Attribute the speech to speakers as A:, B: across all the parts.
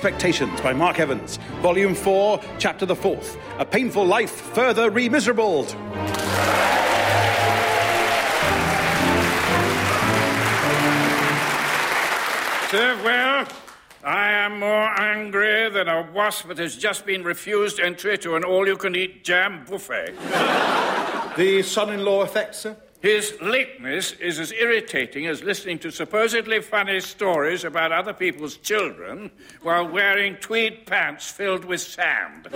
A: Expectations by Mark Evans, Volume 4, Chapter the 4th. A Painful Life Further Remiserabled.
B: Serve well. I am more angry than a wasp that has just been refused entry to an all you can eat jam buffet.
A: The son in law effect, sir?
B: His lateness is as irritating as listening to supposedly funny stories about other people's children while wearing tweed pants filled with sand.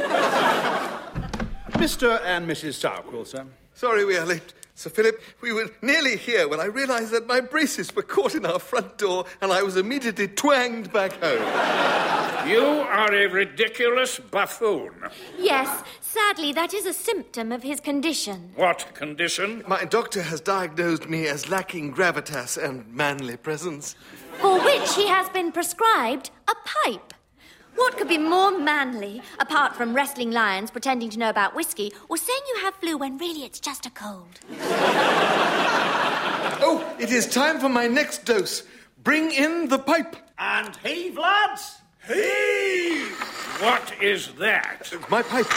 A: Mr. and Mrs. Sourquill, sir.
C: Sorry we are late. Sir Philip, we were nearly here when I realised that my braces were caught in our front door and I was immediately twanged back home.
B: You are a ridiculous buffoon.
D: Yes, sadly, that is a symptom of his condition.
B: What condition?
C: My doctor has diagnosed me as lacking gravitas and manly presence.
D: For which he has been prescribed a pipe. What could be more manly, apart from wrestling lions, pretending to know about whiskey, or saying you have flu when really it's just a cold?
C: Oh, it is time for my next dose. Bring in the pipe.
E: And heave, lads!
B: Heave! What is that?
C: My pipe.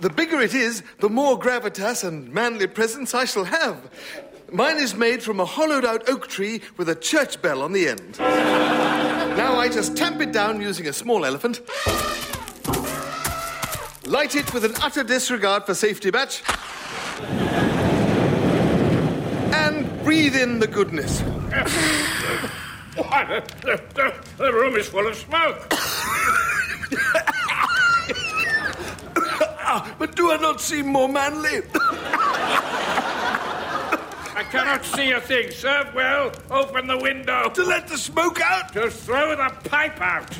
C: The bigger it is, the more gravitas and manly presence I shall have. Mine is made from a hollowed out oak tree with a church bell on the end. Now I just tamp it down using a small elephant. Light it with an utter disregard for safety match. And breathe in the goodness.
B: The room is full of smoke.
C: But do I not seem more manly?
B: I cannot see a thing. Serve well. Open the window.
C: to let the smoke out?
B: To throw the pipe out.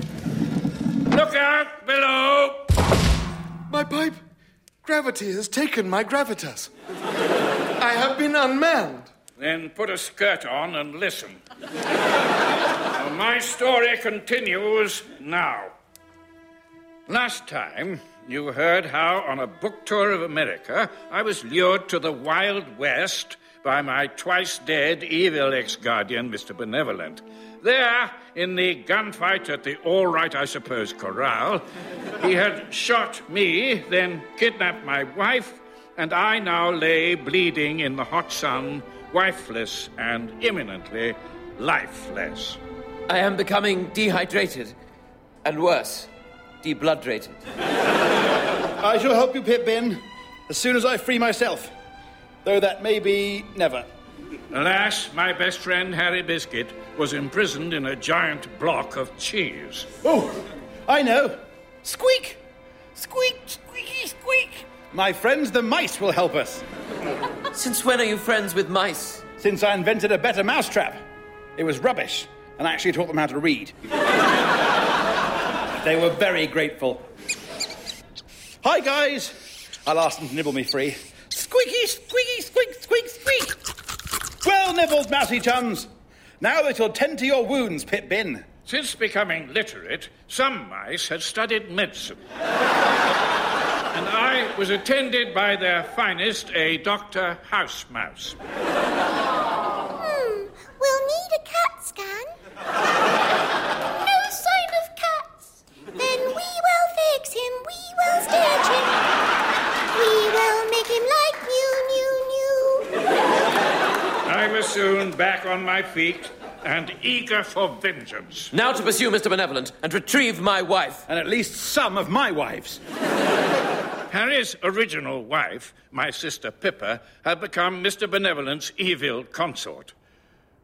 B: Look out below.
C: My pipe. Gravity has taken my gravitas. I have been unmanned.
B: Then put a skirt on and listen. Well, my story continues now. Last time, you heard how, on a book tour of America, I was lured to the Wild West by my twice dead evil ex guardian, Mr. Benevolent. There, in the gunfight at the All Right, I Suppose Corral, he had shot me, then kidnapped my wife, and I now lay bleeding in the hot sun, wifeless and imminently lifeless.
F: I am becoming dehydrated. And worse, debloodrated.
A: I shall help you, Pip Ben, as soon as I free myself. Though that may be never.
B: Alas, my best friend Harry Biscuit was imprisoned in a giant block of cheese.
A: Oh, I know. Squeak! Squeak, squeaky, squeak! My friends the mice will help us.
F: Since when are you friends with mice?
A: Since I invented a better mousetrap. It was rubbish, and I actually taught them how to read. they were very grateful. Hi, guys! I'll ask them to nibble me free. Squeaky, squeaky, squeak, squeak, squeak! Well nibbled, mousy chums. Now shall tend to your wounds, Pip Bin.
B: Since becoming literate, some mice had studied medicine. and I was attended by their finest, a Dr. House Mouse. Soon back on my feet and eager for vengeance.
F: Now to pursue Mr. Benevolent and retrieve my wife.
A: And at least some of my wives.
B: Harry's original wife, my sister Pippa, had become Mr. Benevolent's evil consort.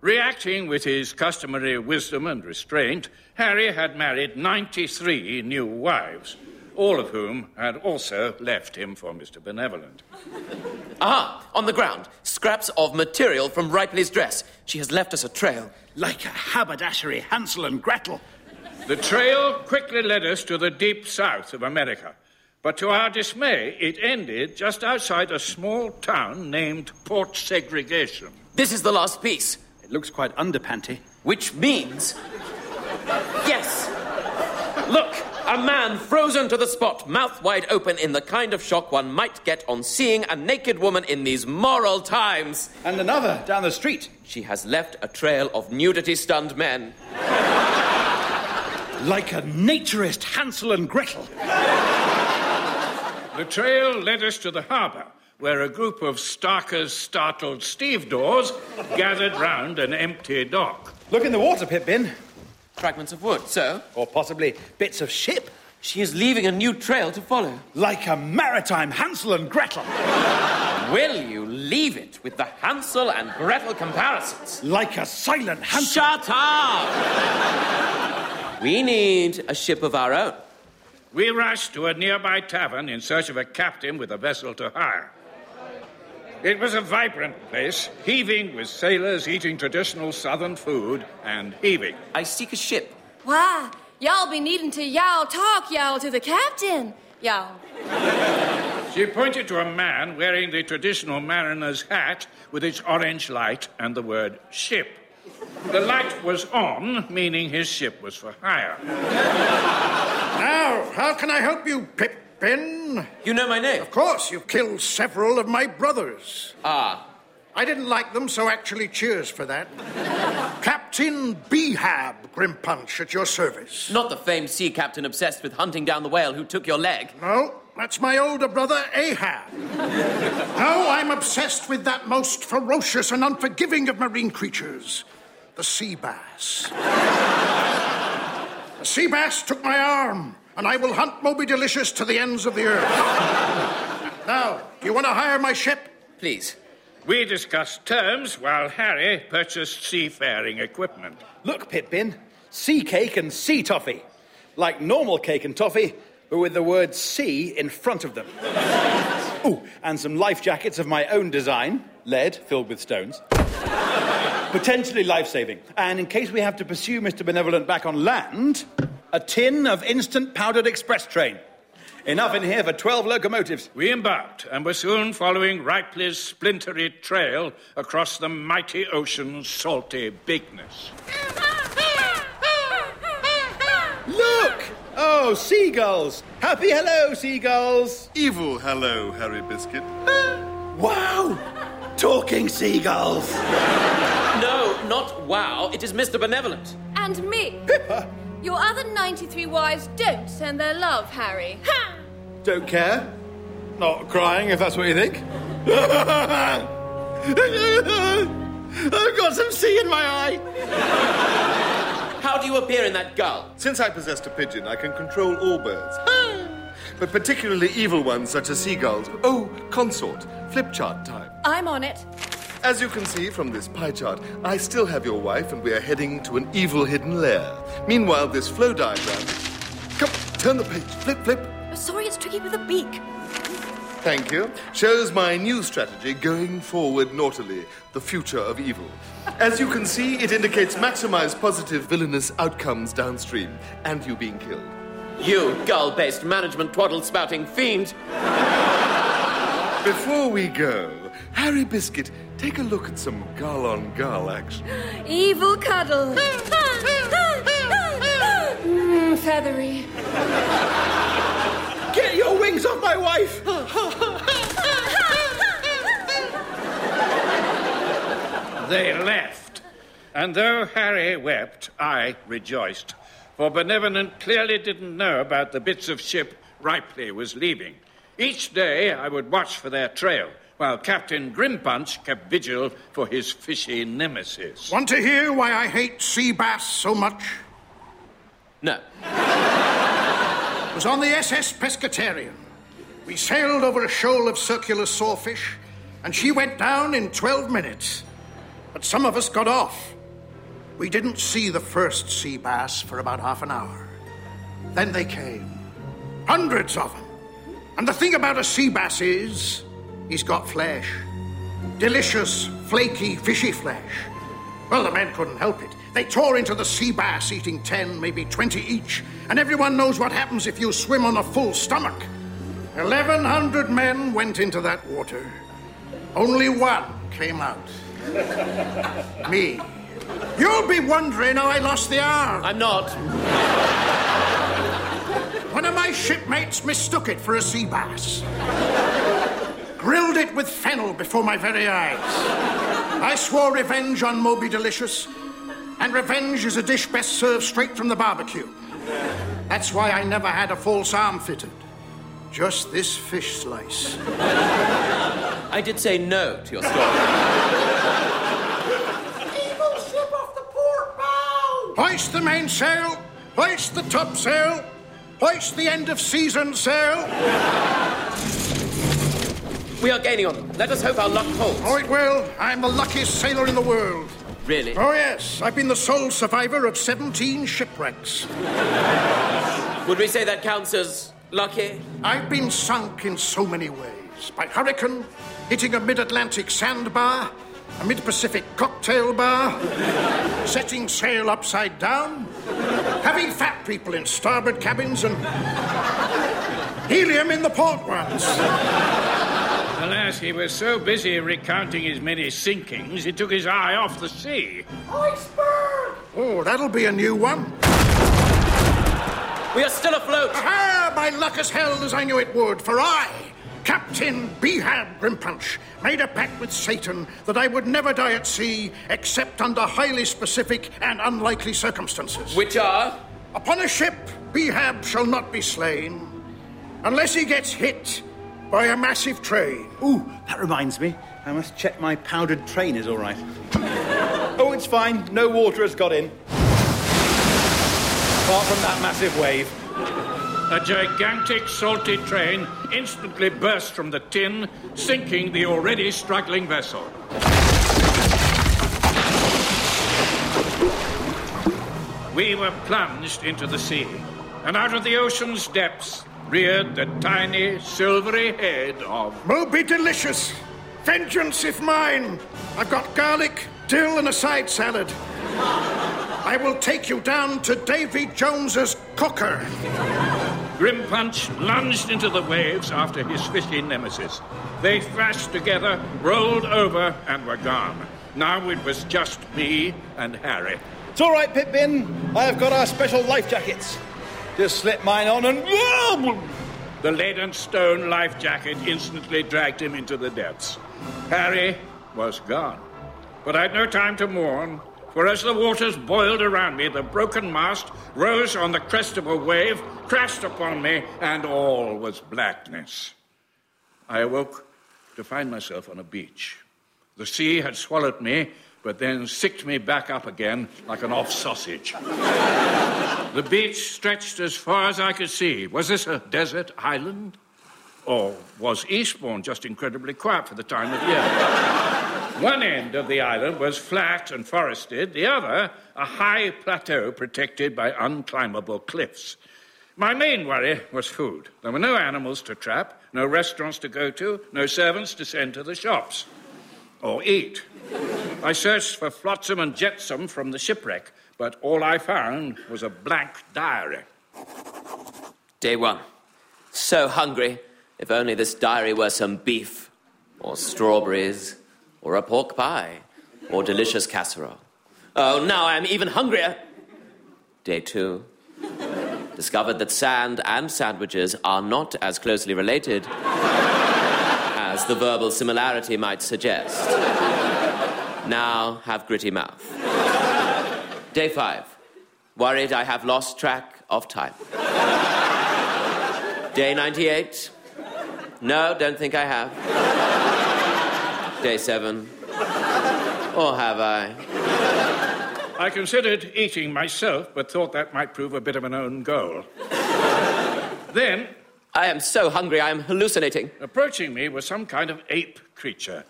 B: Reacting with his customary wisdom and restraint, Harry had married 93 new wives, all of whom had also left him for Mr. Benevolent.
F: Aha! On the ground, scraps of material from Ripley's dress. She has left us a trail.
A: Like a haberdashery Hansel and Gretel.
B: The trail quickly led us to the deep south of America. But to our dismay, it ended just outside a small town named Port Segregation.
F: This is the last piece,
A: It looks quite underpanty.
F: which means. Yes! Look! A man frozen to the spot, mouth wide open in the kind of shock one might get on seeing a naked woman in these moral times.
A: And another down the street.
F: She has left a trail of nudity stunned men.
A: Like a naturist Hansel and Gretel.
B: The trail led us to the harbour, where a group of Starker's startled stevedores gathered round an empty dock.
A: Look in the water, Pip Bin.
F: Fragments of wood, so?
A: Or possibly bits of ship.
F: She is leaving a new trail to follow.
A: Like a maritime Hansel and Gretel.
F: Will you leave it with the Hansel and Gretel comparisons?
A: Like a silent Hansel.
F: Shut up! we need a ship of our own.
B: We rushed to a nearby tavern in search of a captain with a vessel to hire. It was a vibrant place, heaving with sailors eating traditional southern food and heaving.
F: I seek a ship.
G: Why, y'all be needing to y'all talk y'all to the captain. Y'all.
B: She pointed to a man wearing the traditional mariner's hat with its orange light and the word ship. The light was on, meaning his ship was for hire.
H: Now, how can I help you, Pip Bin?
F: You know my name?
H: Of course, you've killed several of my brothers.
F: Ah,
H: I didn't like them, so actually, cheers for that. Captain Behab Grimpunch at your service.
F: not the famed sea captain obsessed with hunting down the whale who took your leg.
H: No, that's my older brother, Ahab. no, I'm obsessed with that most ferocious and unforgiving of marine creatures, the sea bass. the sea bass took my arm, and I will hunt Moby Delicious to the ends of the earth. now, do you want to hire my ship?
F: Please.
B: We discussed terms while Harry purchased seafaring equipment.
A: Look, Pip Bin. Sea cake and sea toffee. Like normal cake and toffee, but with the word sea in front of them. Ooh, and some life jackets of my own design, lead filled with stones. Potentially life saving. And in case we have to pursue Mr. Benevolent back on land, a tin of instant powdered express train. Enough in here for 12 locomotives.
B: We embarked and were soon following Ripley's splintery trail across the mighty ocean's salty bigness.
A: Look! Oh, seagulls! Happy hello, seagulls!
C: Evil hello, Harry Biscuit.
A: Wow! Talking seagulls!
F: No, not wow. It is Mr. Benevolent.
G: And me.
A: Pippa!
G: Your other 93 wives don't send their love, Harry. Ha!
A: Don't care. Not crying, if that's what you think. I've got some sea in my eye.
F: How do you appear in that gull?
C: Since I possessed a pigeon, I can control all birds. but particularly evil ones such as seagulls. Oh, consort, flip chart time.
G: I'm on it.
C: As you can see from this pie chart, I still have your wife and we are heading to an evil hidden lair. Meanwhile, this flow diagram. Come, turn the page. Flip, flip.
G: Sorry, it's tricky with a beak.
C: Thank you. Shows my new strategy going forward naughtily, the future of evil. As you can see, it indicates maximize positive villainous outcomes downstream, and you being killed.
F: You gull based management twaddle spouting fiend.
C: Before we go, Harry Biscuit, take a look at some gull on gull action.
G: Evil cuddle. mm, feathery.
A: Get your wings off my wife!
B: They left. And though Harry wept, I rejoiced. For Benevolent clearly didn't know about the bits of ship Ripley was leaving. Each day I would watch for their trail, while Captain Grimpunch kept vigil for his fishy nemesis.
H: Want to hear why I hate sea bass so much?
F: No.
H: It was on the SS Pescatarian. We sailed over a shoal of circular sawfish, and she went down in 12 minutes. But some of us got off. We didn't see the first sea bass for about half an hour. Then they came. Hundreds of them. And the thing about a sea bass is, he's got flesh. Delicious, flaky, fishy flesh. Well, the men couldn't help it. They tore into the sea bass, eating 10, maybe 20 each. And everyone knows what happens if you swim on a full stomach. 1,100 men went into that water. Only one came out. Me. You'll be wondering how I lost the arm.
F: I'm not.
H: One of my shipmates mistook it for a sea bass. Grilled it with fennel before my very eyes. I swore revenge on Moby Delicious, and revenge is a dish best served straight from the barbecue. That's why I never had a false arm fitted. Just this fish slice.
F: I did say no to your story.
E: Evil ship off the port bow!
H: Hoist the mainsail, hoist the topsail, hoist the end of season sail.
F: We are gaining on them. Let us hope our luck holds.
H: Oh, it will. I'm the luckiest sailor in the world.
F: Really?
H: Oh, yes. I've been the sole survivor of 17 shipwrecks.
F: Would we say that counts as lucky?
H: I've been sunk in so many ways by hurricane, hitting a mid Atlantic sandbar, a mid Pacific cocktail bar, setting sail upside down, having fat people in starboard cabins, and helium in the port ones.
B: Alas, he was so busy recounting his many sinkings, he took his eye off the sea.
E: Iceberg!
H: Oh, that'll be a new one.
F: We are still afloat.
H: Ah, my luck has held as I knew it would, for I, Captain Behab Grimpunch, made a pact with Satan that I would never die at sea except under highly specific and unlikely circumstances.
F: Which are?
H: Upon a ship, Behab shall not be slain unless he gets hit by a massive train.
A: Ooh, that reminds me. I must check my powdered train is all right. oh, it's fine. No water has got in. Apart from that massive wave.
B: A gigantic salty train instantly burst from the tin, sinking the already struggling vessel. We were plunged into the sea, and out of the ocean's depths reared the tiny, silvery head of.
H: Moby delicious. Vengeance if mine. I've got garlic, dill, and a side salad. I will take you down to Davy Jones's cooker.
B: Grimpunch lunged into the waves after his fishy nemesis. They thrashed together, rolled over, and were gone. Now it was just me and Harry.
A: It's all right, Pip Bin. I have got our special life jackets. Just slip mine on and.
B: The lead and stone life jacket instantly dragged him into the depths. Harry was gone. But I'd no time to mourn, for as the waters boiled around me, the broken mast rose on the crest of a wave, crashed upon me, and all was blackness. I awoke to find myself on a beach. The sea had swallowed me, but then sicked me back up again like an off sausage. the beach stretched as far as I could see. Was this a desert island? Or was Eastbourne just incredibly quiet for the time of year? One end of the island was flat and forested, the other, a high plateau protected by unclimbable cliffs. My main worry was food. There were no animals to trap, no restaurants to go to, no servants to send to the shops or eat. I searched for flotsam and jetsam from the shipwreck, but all I found was a blank diary.
F: Day one. So hungry. If only this diary were some beef, or strawberries, or a pork pie, or delicious casserole. Oh, now I am even hungrier. Day two. Discovered that sand and sandwiches are not as closely related the verbal similarity might suggest. Now have gritty mouth. Day five. Worried I have lost track of time. Day 98. No, don't think I have. Day seven. Or have I?
B: I considered eating myself, but thought that might prove a bit of an own goal. then,
F: I am so hungry I am hallucinating.
B: approaching me was some kind of ape creature.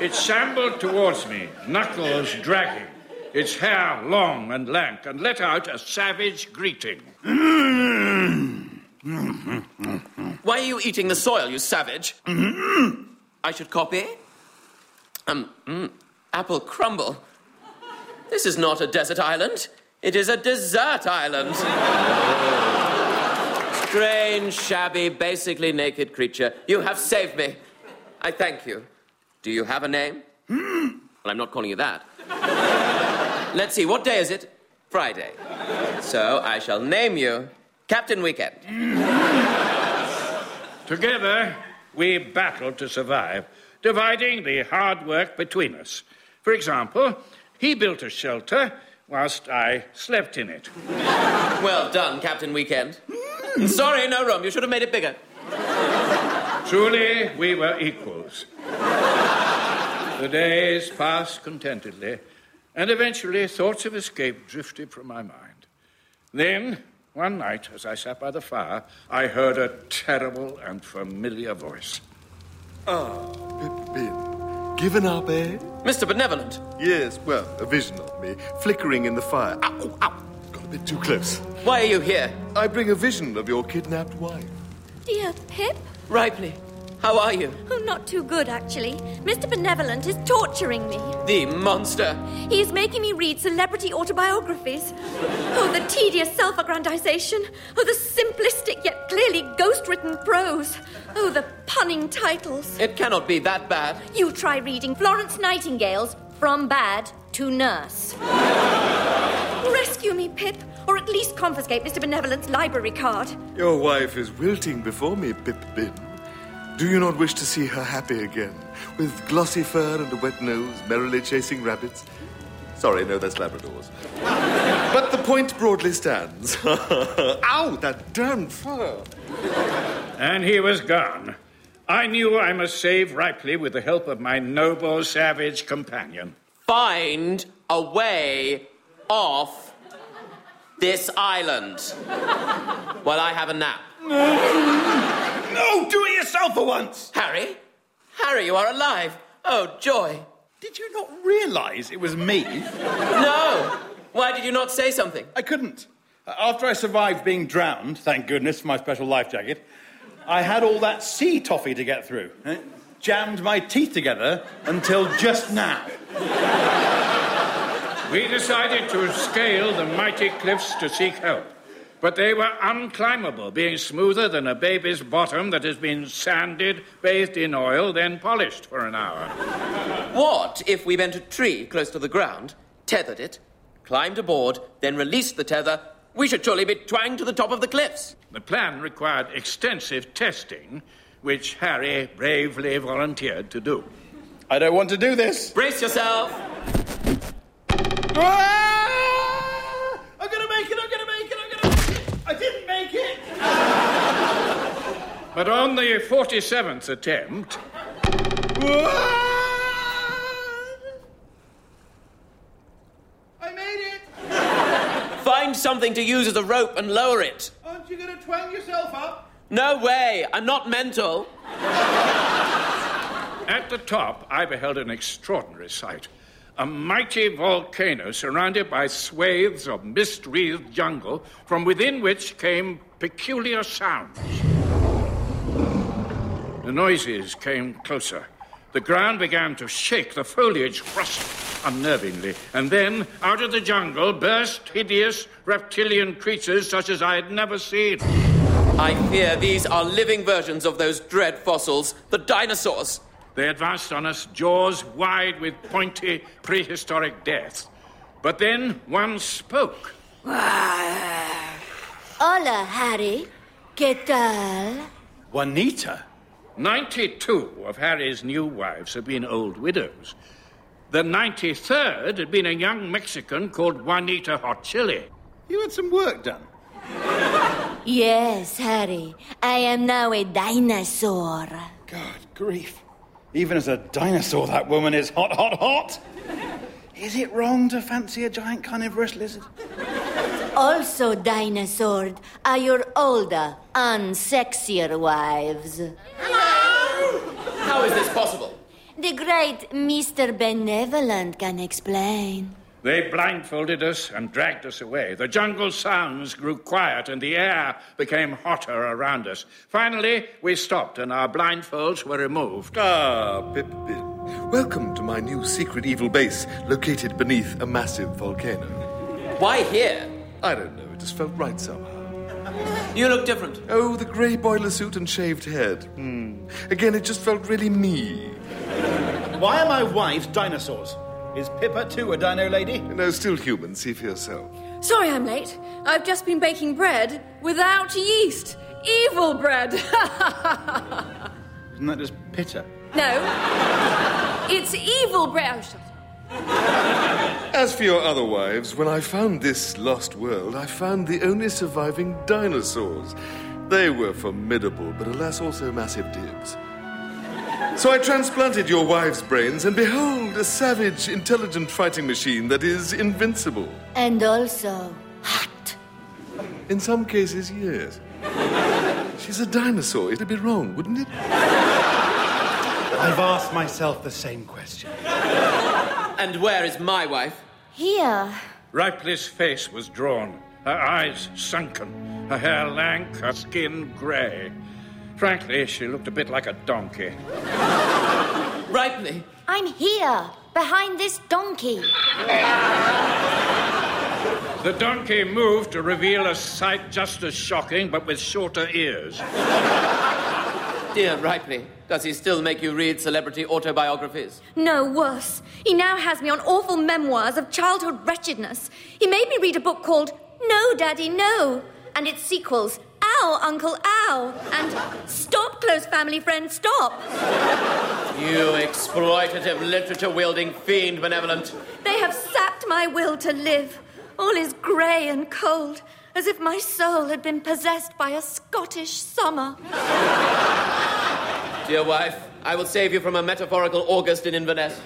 B: It shambled towards me, knuckles dragging, its hair long and lank, and let out a savage greeting.
F: Why are you eating the soil, you savage? I should copy? Um, mm, apple crumble. This is not a desert island. It is a dessert island. Strange, shabby, basically naked creature. You have saved me. I thank you. Do you have a name? Hmm. well, I'm not calling you that. Let's see, what day is it? Friday. So I shall name you Captain Weekend.
B: Together, we battled to survive, dividing the hard work between us. For example, he built a shelter whilst I slept in it.
F: Well done, Captain Weekend. Hmm. Sorry, no room. You should have made it bigger.
B: Truly, we were equals. the days passed contentedly, and eventually thoughts of escape drifted from my mind. Then, one night, as I sat by the fire, I heard a terrible and familiar voice.
C: Ah, Pip Bin. Given up, eh?
F: Mr. Benevolent.
C: Yes, well, a vision of me, flickering in the fire. Ow, ow! Got a bit too close.
F: Why are you here?
C: I bring a vision of your kidnapped wife.
G: Dear Pip?
F: Ripley, how are you?
D: Oh, not too good, actually. Mr. Benevolent is torturing me.
F: The monster.
D: He is making me read celebrity autobiographies. Oh, the tedious self aggrandization. Oh, the simplistic yet clearly ghost written prose. Oh, the punning titles.
F: It cannot be that bad.
D: You try reading Florence Nightingale's From Bad to Nurse. Rescue me, Pip, or at least confiscate Mr. Benevolent's library card.
C: Your wife is wilting before me, Pip Bin. Do you not wish to see her happy again, with glossy fur and a wet nose, merrily chasing rabbits? Sorry, no, that's Labradors. but the point broadly stands. Ow, that damn fur!
B: And he was gone. I knew I must save Ripley with the help of my noble, savage companion.
F: Find a way off this island while I have a nap.
A: No, do it yourself for once!
F: Harry? Harry, you are alive. Oh, joy.
A: Did you not realise it was me?
F: No. Why did you not say something?
A: I couldn't. After I survived being drowned, thank goodness for my special life jacket, I had all that sea toffee to get through. It jammed my teeth together until just now.
B: We decided to scale the mighty cliffs to seek help. But they were unclimbable, being smoother than a baby's bottom that has been sanded, bathed in oil, then polished for an hour.
F: What if we bent a tree close to the ground, tethered it, climbed aboard, then released the tether? We should surely be twanged to the top of the cliffs.
B: The plan required extensive testing, which Harry bravely volunteered to do.
A: I don't want to do this.
F: Brace yourself.
A: Ah! I'm gonna make it, I'm gonna make it, I'm gonna make it. I didn't make it.
B: But on the 47th attempt,
A: I made it.
F: Find something to use as a rope and lower it.
A: Aren't you gonna twang yourself up?
F: No way. I'm not mental.
B: at the top, I beheld an extraordinary sight. A mighty volcano surrounded by swathes of mist wreathed jungle, from within which came peculiar sounds. The noises came closer. The ground began to shake, the foliage rustled unnervingly, and then out of the jungle burst hideous reptilian creatures such as I had never seen.
F: I fear these are living versions of those dread fossils, the dinosaurs.
B: They advanced on us, jaws wide with pointy prehistoric death. But then one spoke.
D: Hola, Harry. ¿Qué tal?
A: Juanita.
B: 92 of Harry's new wives had been old widows. The 93rd had been a young Mexican called Juanita Hot Chili.
A: You had some work done.
D: Yes, Harry. I am now a dinosaur.
A: God grief. Even as a dinosaur, that woman is hot, hot, hot. Is it wrong to fancy a giant carnivorous lizard?
D: Also dinosaur are your older, unsexier wives.
F: How is this possible?
D: The great Mr. Benevolent can explain.
B: They blindfolded us and dragged us away. The jungle sounds grew quiet and the air became hotter around us. Finally, we stopped and our blindfolds were removed.
C: Ah, Pip, Pip. Welcome to my new secret evil base, located beneath a massive volcano.
F: Why here?
C: I don't know, it just felt right somehow.
F: You look different.
C: Oh, the grey boiler suit and shaved head. Hmm. Again, it just felt really me.
A: Why are my wives dinosaurs? Is Pippa too a dino lady?
C: No, still human, see for yourself.
G: Sorry I'm late. I've just been baking bread without yeast. Evil bread.
A: Isn't that just pitta?
G: no. It's evil bread. Oh, shut up.
C: As for your other wives, when I found this lost world, I found the only surviving dinosaurs. They were formidable, but alas, also massive dibs. So I transplanted your wife's brains, and behold, a savage, intelligent fighting machine that is invincible.
D: And also hot.
C: In some cases, yes. She's a dinosaur. It'd be wrong, wouldn't it?
A: I've asked myself the same question.
F: And where is my wife?
D: Here.
B: Ripley's face was drawn, her eyes sunken, her hair lank, her skin grey. Frankly, she looked a bit like a donkey.
F: Ripley.
D: I'm here, behind this donkey.
B: The donkey moved to reveal a sight just as shocking, but with shorter ears.
F: Dear Ripley, does he still make you read celebrity autobiographies?
G: No, worse. He now has me on awful memoirs of childhood wretchedness. He made me read a book called No, Daddy, No, and its sequels, Ow, Uncle, Ow, and Stop, Close Family Friend, Stop.
F: You exploitative literature wielding fiend, benevolent.
G: They have sapped my will to live. All is grey and cold, as if my soul had been possessed by a Scottish summer.
F: Dear wife, I will save you from a metaphorical August in Inverness.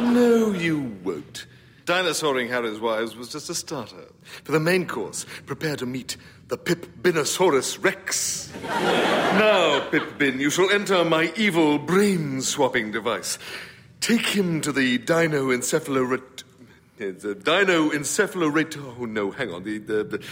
C: No, you won't. Dinosauring Harry's wives was just a starter. For the main course, prepare to meet the Pip-Binosaurus Rex. now, Pip-Bin, you shall enter my evil brain-swapping device. Take him to the Dino-Encephalorate... It's a Dino-Encephalorator... Oh, no, hang on. The, the, the.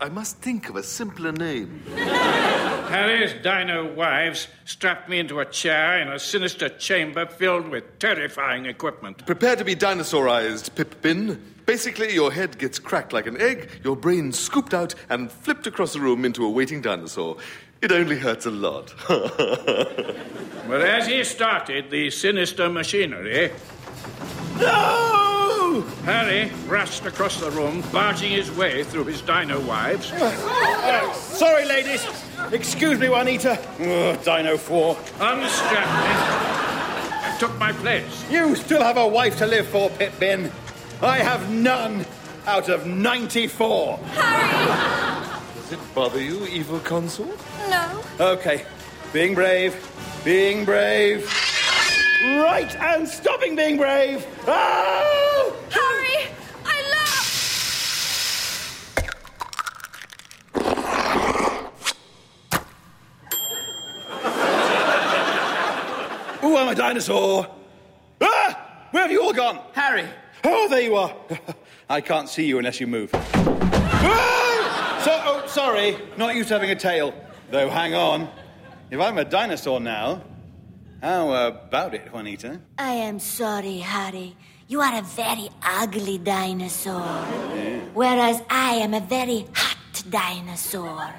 C: I must think of a simpler name.
B: Harry's dino wives strapped me into a chair in a sinister chamber filled with terrifying equipment.
C: Prepare to be dinosaurized, Pip-Bin. Basically, your head gets cracked like an egg, your brain scooped out and flipped across the room into a waiting dinosaur. It only hurts a lot.
B: But as he started the sinister machinery,
A: No!
B: Harry rushed across the room, barging his way through his dino wives.
A: Uh, sorry, ladies. Excuse me, Juanita. Oh, Dino 4.
B: unstrapped me, and took my place.
A: You still have a wife to live for, Pip Bin. I have none out of 94. Harry!
C: Does it bother you, evil consort?
G: No.
A: Okay, being brave, being brave. Right, and stopping being brave. Oh!
G: Harry, I love.
A: Ooh, I'm a dinosaur. Ah! Where have you all gone?
F: Harry,
A: Oh, there you are. I can't see you unless you move. Ah! So, oh, sorry, not used to having a tail. Though, hang on. If I'm a dinosaur now, how about it, Juanita?
D: I am sorry, Harry. You are a very ugly dinosaur. Whereas I am a very hot dinosaur.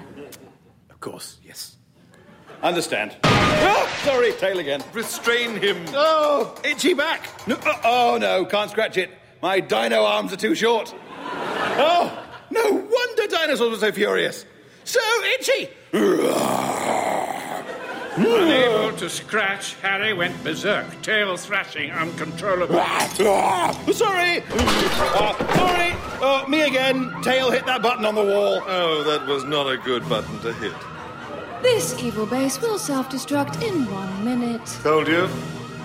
A: Of course, yes. Understand. Ah, sorry, tail again.
C: Restrain him.
A: Oh, itchy back. No, oh, oh, no, can't scratch it. My dino arms are too short. Oh, no wonder dinosaurs were so furious. So itchy.
B: Unable to scratch, Harry went berserk, tail thrashing uncontrollably.
A: sorry. Uh, sorry. Oh, me again. Tail hit that button on the wall.
C: Oh, that was not a good button to hit.
I: This evil base will self destruct in one minute.
C: Told you.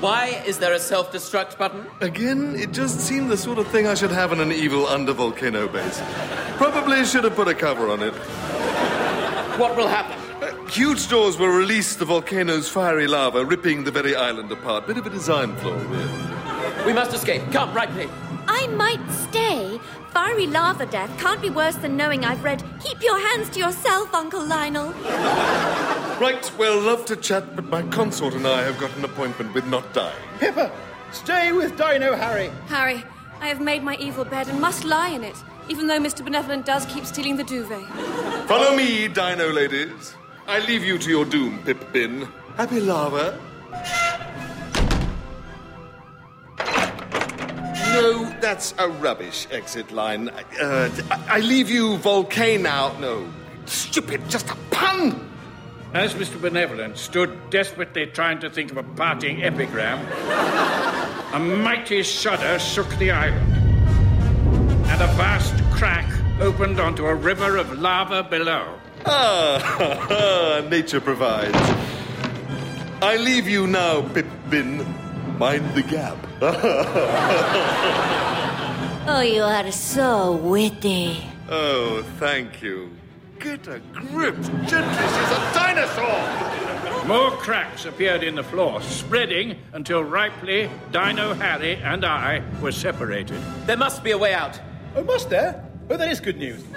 F: why is there a self destruct button?
C: Again, it just seemed the sort of thing I should have in an evil under volcano base. Probably should have put a cover on it.
F: What will happen?
C: Huge doors will release the volcano's fiery lava, ripping the very island apart. Bit of a design flaw, really.
F: We must escape. Come, right me.
G: I might stay. Fiery lava death can't be worse than knowing I've read Keep Your Hands to Yourself, Uncle Lionel.
C: Right, well, love to chat, but my consort and I have got an appointment with Not Dying.
A: Pippa, stay with Dino Harry.
G: Harry, I have made my evil bed and must lie in it, even though Mr. Benevolent does keep stealing the duvet.
C: Follow me, Dino ladies. I leave you to your doom, Pip Bin. Happy lava. No, that's a rubbish exit line. Uh, I leave you volcano. No, stupid, just a pun.
B: As Mr. Benevolent stood desperately trying to think of a parting epigram, a mighty shudder shook the island, and a vast crack opened onto a river of lava below.
C: Ah, nature provides. I leave you now, Pip Bin. Mind the gap.
D: Oh, you are so witty.
C: oh, thank you. Get a grip. Gently, she's a dinosaur.
B: More cracks appeared in the floor, spreading until Ripley, Dino Harry, and I were separated.
F: There must be a way out.
A: Oh, must there? Oh, that is good news.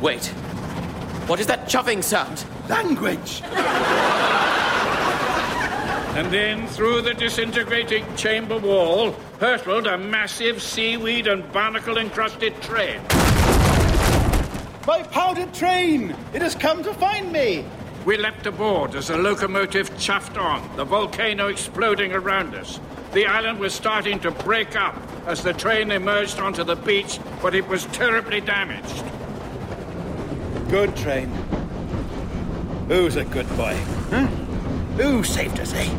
F: Wait. What is that chuffing sound?
A: Language!
B: And then, through the disintegrating chamber wall, hurtled a massive seaweed and barnacle encrusted train.
A: My powdered train! It has come to find me!
B: We leapt aboard as the locomotive chuffed on, the volcano exploding around us. The island was starting to break up as the train emerged onto the beach, but it was terribly damaged.
A: Good train. Who's a good boy? Huh? Who saved us, eh?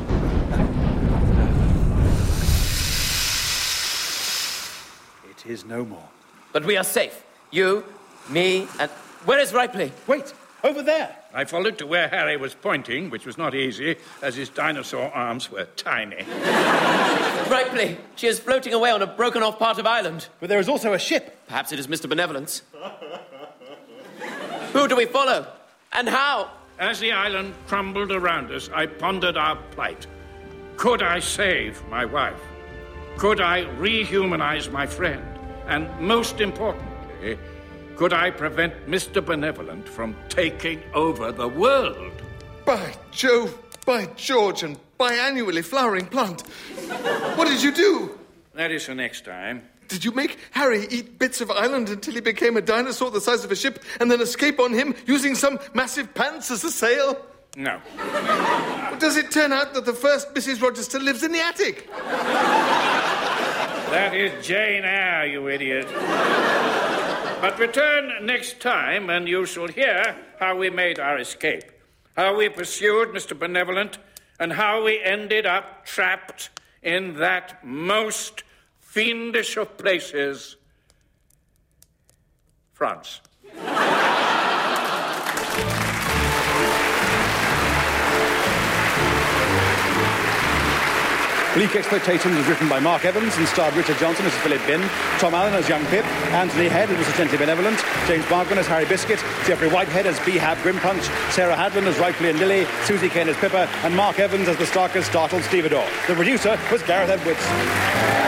A: It is no more.
F: But we are safe. You, me, and. Where is Ripley?
A: Wait, over there.
B: I followed to where Harry was pointing, which was not easy, as his dinosaur arms were tiny.
F: Ripley! She is floating away on a broken off part of island.
A: But there is also a ship.
F: Perhaps it is Mr. Benevolence. Who do we follow? And how?
B: As the island crumbled around us, I pondered our plight. Could I save my wife? Could I rehumanize my friend? And most importantly, could I prevent Mr. Benevolent from taking over the world?
C: By Jove, by George, and biannually flowering plant. What did you do?
B: That is for next time.
C: Did you make Harry eat bits of island until he became a dinosaur the size of a ship and then escape on him using some massive pants as a sail?
B: No.
C: Does it turn out that the first Mrs. Rochester lives in the attic?
B: That is Jane Eyre, you idiot. But return next time, and you shall hear how we made our escape, how we pursued Mr. Benevolent, and how we ended up trapped in that most fiendish of places, France.
A: Bleak Expectations was written by Mark Evans and starred Richard Johnson as Philip Bin, Tom Allen as young Pip, Anthony Head as Mr. Gently Benevolent, James Bachman as Harry Biscuit, Geoffrey Whitehead as Behab Grimpunch, Sarah Hadland as Ripley and Lily, Susy Kane as Pippa, and Mark Evans as the starkest startled stevedore. The producer was Gareth Edwards.